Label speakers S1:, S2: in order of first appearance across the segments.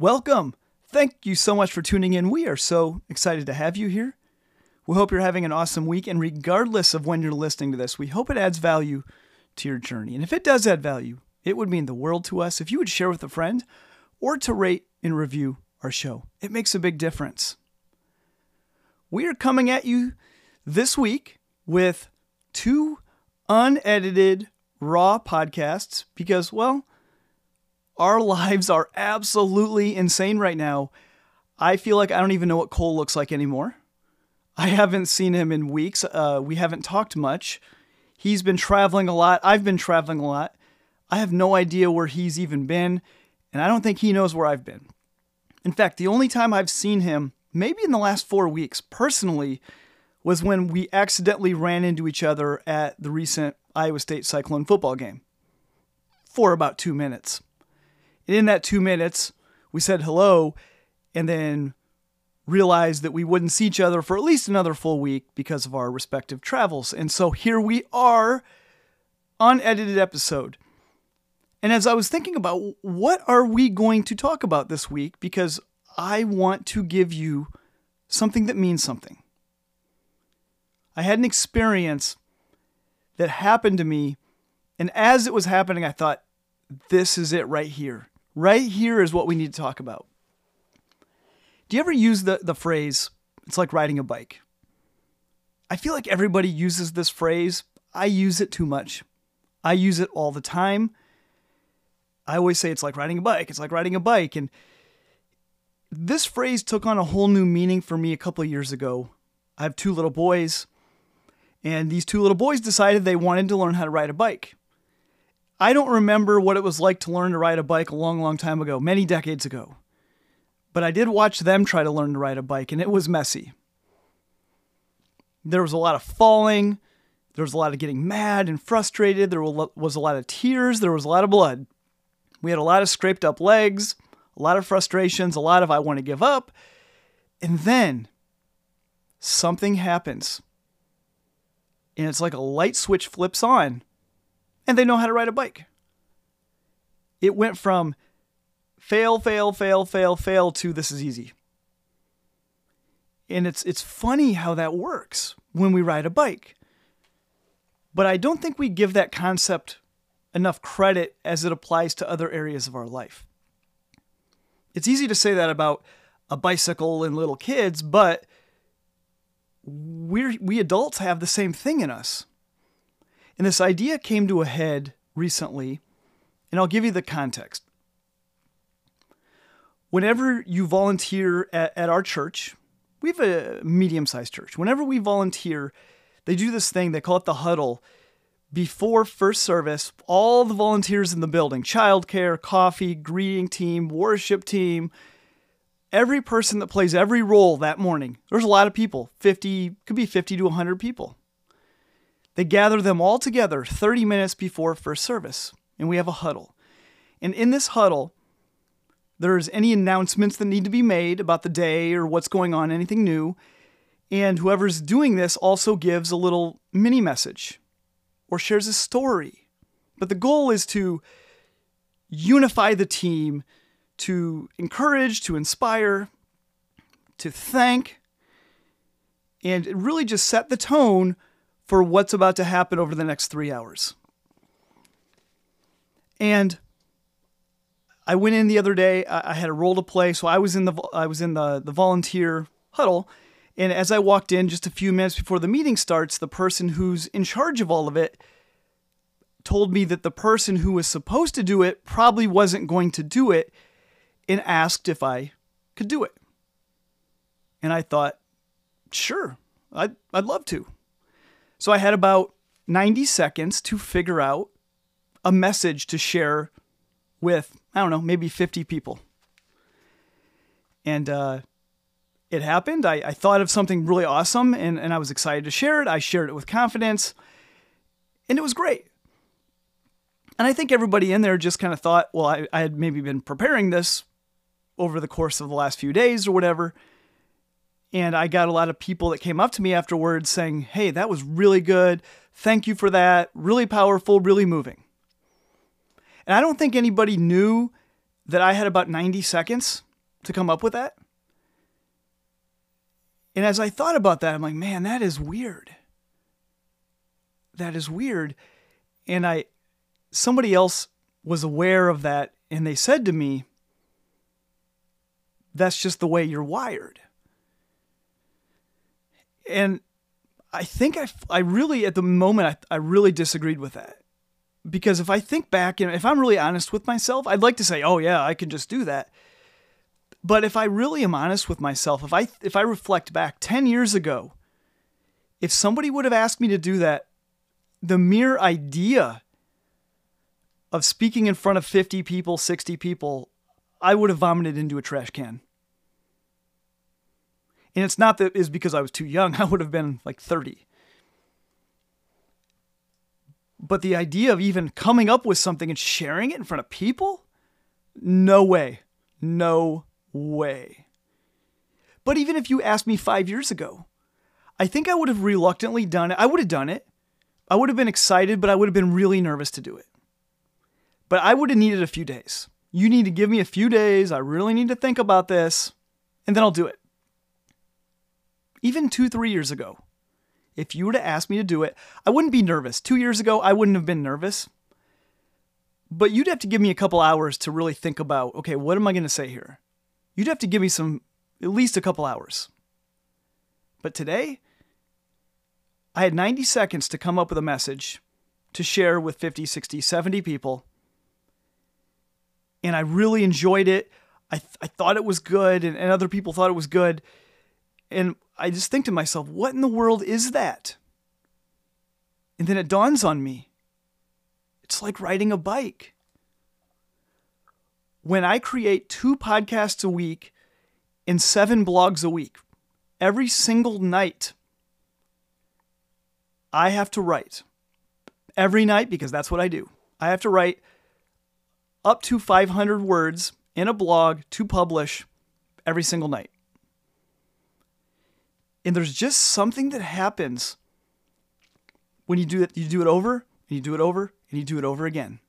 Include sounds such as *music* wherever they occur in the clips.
S1: Welcome. Thank you so much for tuning in. We are so excited to have you here. We hope you're having an awesome week. And regardless of when you're listening to this, we hope it adds value to your journey. And if it does add value, it would mean the world to us if you would share with a friend or to rate and review our show. It makes a big difference. We are coming at you this week with two unedited, raw podcasts because, well, our lives are absolutely insane right now. I feel like I don't even know what Cole looks like anymore. I haven't seen him in weeks. Uh, we haven't talked much. He's been traveling a lot. I've been traveling a lot. I have no idea where he's even been, and I don't think he knows where I've been. In fact, the only time I've seen him, maybe in the last four weeks, personally, was when we accidentally ran into each other at the recent Iowa State Cyclone football game for about two minutes. And in that two minutes, we said hello and then realized that we wouldn't see each other for at least another full week because of our respective travels. And so here we are, unedited episode. And as I was thinking about what are we going to talk about this week, because I want to give you something that means something. I had an experience that happened to me, and as it was happening, I thought, this is it right here. Right here is what we need to talk about. Do you ever use the, the phrase, it's like riding a bike? I feel like everybody uses this phrase. I use it too much. I use it all the time. I always say it's like riding a bike. It's like riding a bike. And this phrase took on a whole new meaning for me a couple of years ago. I have two little boys, and these two little boys decided they wanted to learn how to ride a bike. I don't remember what it was like to learn to ride a bike a long, long time ago, many decades ago. But I did watch them try to learn to ride a bike, and it was messy. There was a lot of falling. There was a lot of getting mad and frustrated. There was a lot of tears. There was a lot of blood. We had a lot of scraped up legs, a lot of frustrations, a lot of I want to give up. And then something happens. And it's like a light switch flips on, and they know how to ride a bike. It went from fail, fail, fail, fail, fail to this is easy. And it's it's funny how that works when we ride a bike. But I don't think we give that concept enough credit as it applies to other areas of our life. It's easy to say that about a bicycle and little kids, but we we adults have the same thing in us. And this idea came to a head recently, and I'll give you the context. Whenever you volunteer at, at our church, we have a medium sized church. Whenever we volunteer, they do this thing, they call it the huddle before first service, all the volunteers in the building childcare, coffee, greeting team, worship team, every person that plays every role that morning. There's a lot of people 50, could be 50 to 100 people. They gather them all together 30 minutes before first service, and we have a huddle. And in this huddle, there's any announcements that need to be made about the day or what's going on, anything new. And whoever's doing this also gives a little mini message or shares a story. But the goal is to unify the team, to encourage, to inspire, to thank, and really just set the tone for what's about to happen over the next three hours. And I went in the other day. I had a role to play, so I was in the I was in the the volunteer huddle, and as I walked in just a few minutes before the meeting starts, the person who's in charge of all of it told me that the person who was supposed to do it probably wasn't going to do it and asked if I could do it. And I thought, sure, I'd, I'd love to. So I had about 90 seconds to figure out a message to share with, I don't know, maybe 50 people. And uh, it happened. I, I thought of something really awesome and, and I was excited to share it. I shared it with confidence and it was great. And I think everybody in there just kind of thought, well, I, I had maybe been preparing this over the course of the last few days or whatever. And I got a lot of people that came up to me afterwards saying, hey, that was really good. Thank you for that. Really powerful, really moving. And I don't think anybody knew that I had about 90 seconds to come up with that. And as I thought about that, I'm like, man, that is weird. That is weird. And I, somebody else was aware of that and they said to me, that's just the way you're wired. And I think I, I really, at the moment, I, I really disagreed with that. Because if I think back and if I'm really honest with myself, I'd like to say, oh, yeah, I can just do that. But if I really am honest with myself, if I if I reflect back 10 years ago, if somebody would have asked me to do that, the mere idea of speaking in front of 50 people, 60 people, I would have vomited into a trash can. And it's not that is because I was too young. *laughs* I would have been like 30. But the idea of even coming up with something and sharing it in front of people? No way. No way. But even if you asked me five years ago, I think I would have reluctantly done it. I would have done it. I would have been excited, but I would have been really nervous to do it. But I would have needed a few days. You need to give me a few days. I really need to think about this, and then I'll do it. Even two, three years ago, if you were to ask me to do it, I wouldn't be nervous. Two years ago, I wouldn't have been nervous. But you'd have to give me a couple hours to really think about okay, what am I going to say here? You'd have to give me some, at least a couple hours. But today, I had 90 seconds to come up with a message to share with 50, 60, 70 people. And I really enjoyed it. I, th- I thought it was good, and, and other people thought it was good. And I just think to myself, what in the world is that? And then it dawns on me it's like riding a bike when I create two podcasts a week and seven blogs a week, every single night, I have to write. Every night, because that's what I do. I have to write up to 500 words in a blog to publish every single night. And there's just something that happens when you do it, you do it over, and you do it over, and you do it over again.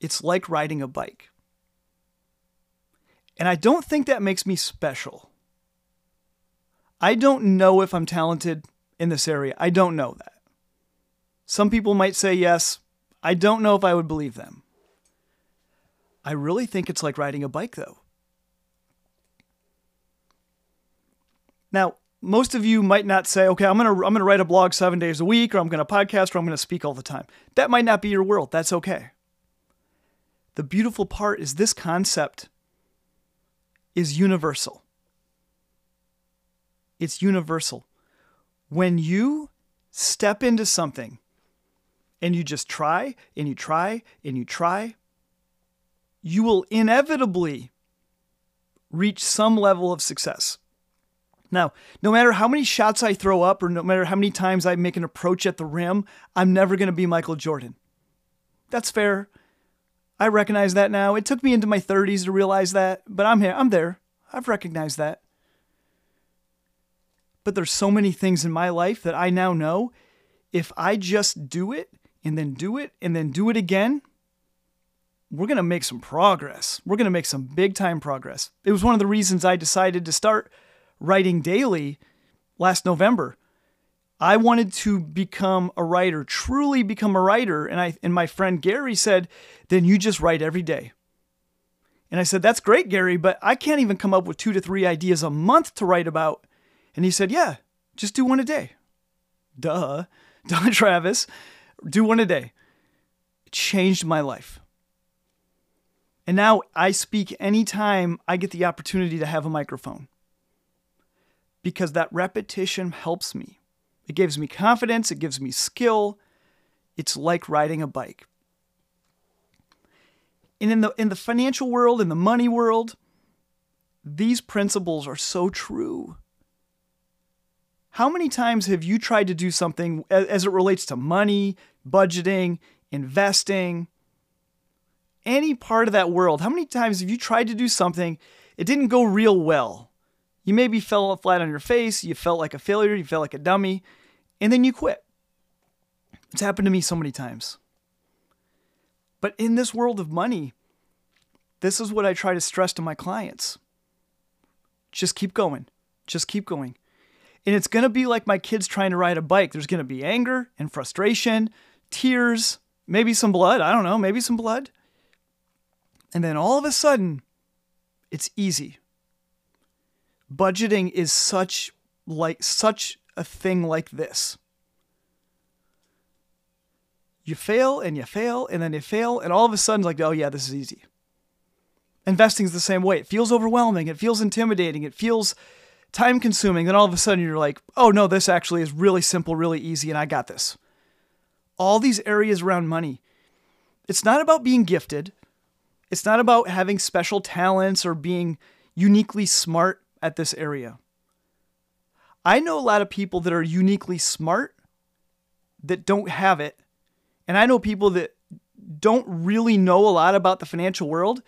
S1: It's like riding a bike. And I don't think that makes me special. I don't know if I'm talented in this area. I don't know that. Some people might say yes. I don't know if I would believe them. I really think it's like riding a bike, though. Now, most of you might not say, okay, I'm to I'm to write a blog 7 days a week or I'm to podcast or I'm to speak all the time. That might not be your world. That's okay. The beautiful part is this concept is universal. It's universal. When you step into something and you just try and you try and you try, you will inevitably reach some level of success. Now, no matter how many shots I throw up or no matter how many times I make an approach at the rim, I'm never going to be Michael Jordan. That's fair. I recognize that now. It took me into my 30s to realize that, but I'm here. I'm there. I've recognized that. But there's so many things in my life that I now know if I just do it and then do it and then do it again, we're going to make some progress. We're going to make some big time progress. It was one of the reasons I decided to start writing daily last November I wanted to become a writer, truly become a writer. And I and my friend Gary said, then you just write every day. And I said, that's great, Gary, but I can't even come up with two to three ideas a month to write about. And he said, yeah, just do one a day. Duh. *laughs* Duh, Travis. Do one a day. It changed my life. And now I speak anytime I get the opportunity to have a microphone because that repetition helps me. It gives me confidence, it gives me skill. It's like riding a bike. And in the in the financial world, in the money world, these principles are so true. How many times have you tried to do something as it relates to money, budgeting, investing, any part of that world? How many times have you tried to do something, it didn't go real well? You maybe fell flat on your face, you felt like a failure, you felt like a dummy, and then you quit. It's happened to me so many times. But in this world of money, this is what I try to stress to my clients. Just keep going. Just keep going. And it's going to be like my kids trying to ride a bike. There's going to be anger and frustration, tears, maybe some blood. I don't know, maybe some blood. And then all of a sudden, it's easy. Budgeting is such like such a thing like this. You fail and you fail and then you fail and all of a sudden it's like, oh yeah, this is easy. Investing is the same way. It feels overwhelming, it feels intimidating, it feels time consuming. Then all of a sudden you're like, oh no, this actually is really simple, really easy, and I got this. All these areas around money. It's not about being gifted. It's not about having special talents or being uniquely smart at this area. I know a lot of people that are uniquely smart that don't have it. And I know people that don't really know a lot about the financial world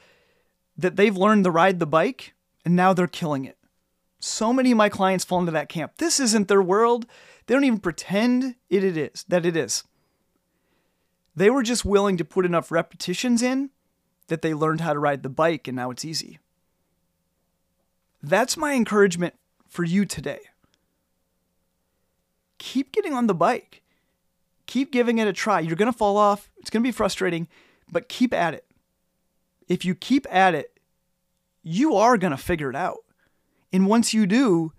S1: that they've learned to ride the bike and now they're killing it. So many of my clients fall into that camp. This isn't their world. They don't even pretend it, it is that it is. They were just willing to put enough repetitions in that they learned how to ride the bike and now it's easy. That's my encouragement for you today. Keep getting on the bike. Keep giving it a try. You're going to fall off. It's going to be frustrating, but keep at it. If you keep at it, you are going to figure it out. And once you do,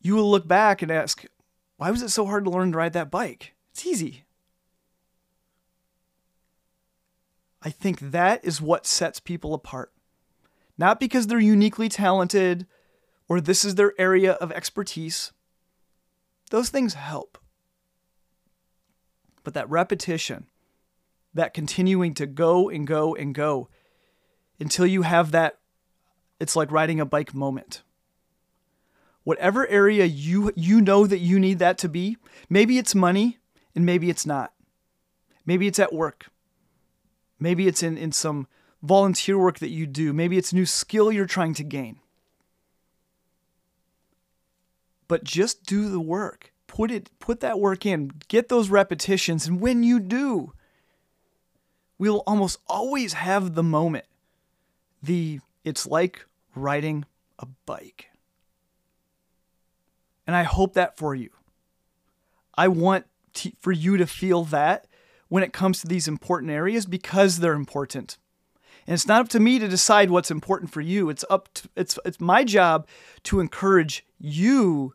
S1: you will look back and ask, why was it so hard to learn to ride that bike? It's easy. I think that is what sets people apart. Not because they're uniquely talented or this is their area of expertise. Those things help. But that repetition, that continuing to go and go and go until you have that, it's like riding a bike moment. Whatever area you you know that you need that to be, maybe it's money and maybe it's not. Maybe it's at work. Maybe it's in, in some volunteer work that you do. Maybe it's a new skill you're trying to gain. But just do the work. Put it put that work in. Get those repetitions and when you do, we'll almost always have the moment. The it's like riding a bike. And I hope that for you. I want for you to feel that when it comes to these important areas because they're important. And it's not up to me to decide what's important for you. It's up to, it's it's my job to encourage you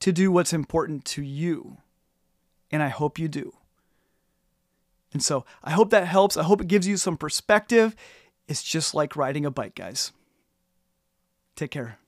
S1: to do what's important to you. And I hope you do. And so, I hope that helps. I hope it gives you some perspective. It's just like riding a bike, guys. Take care.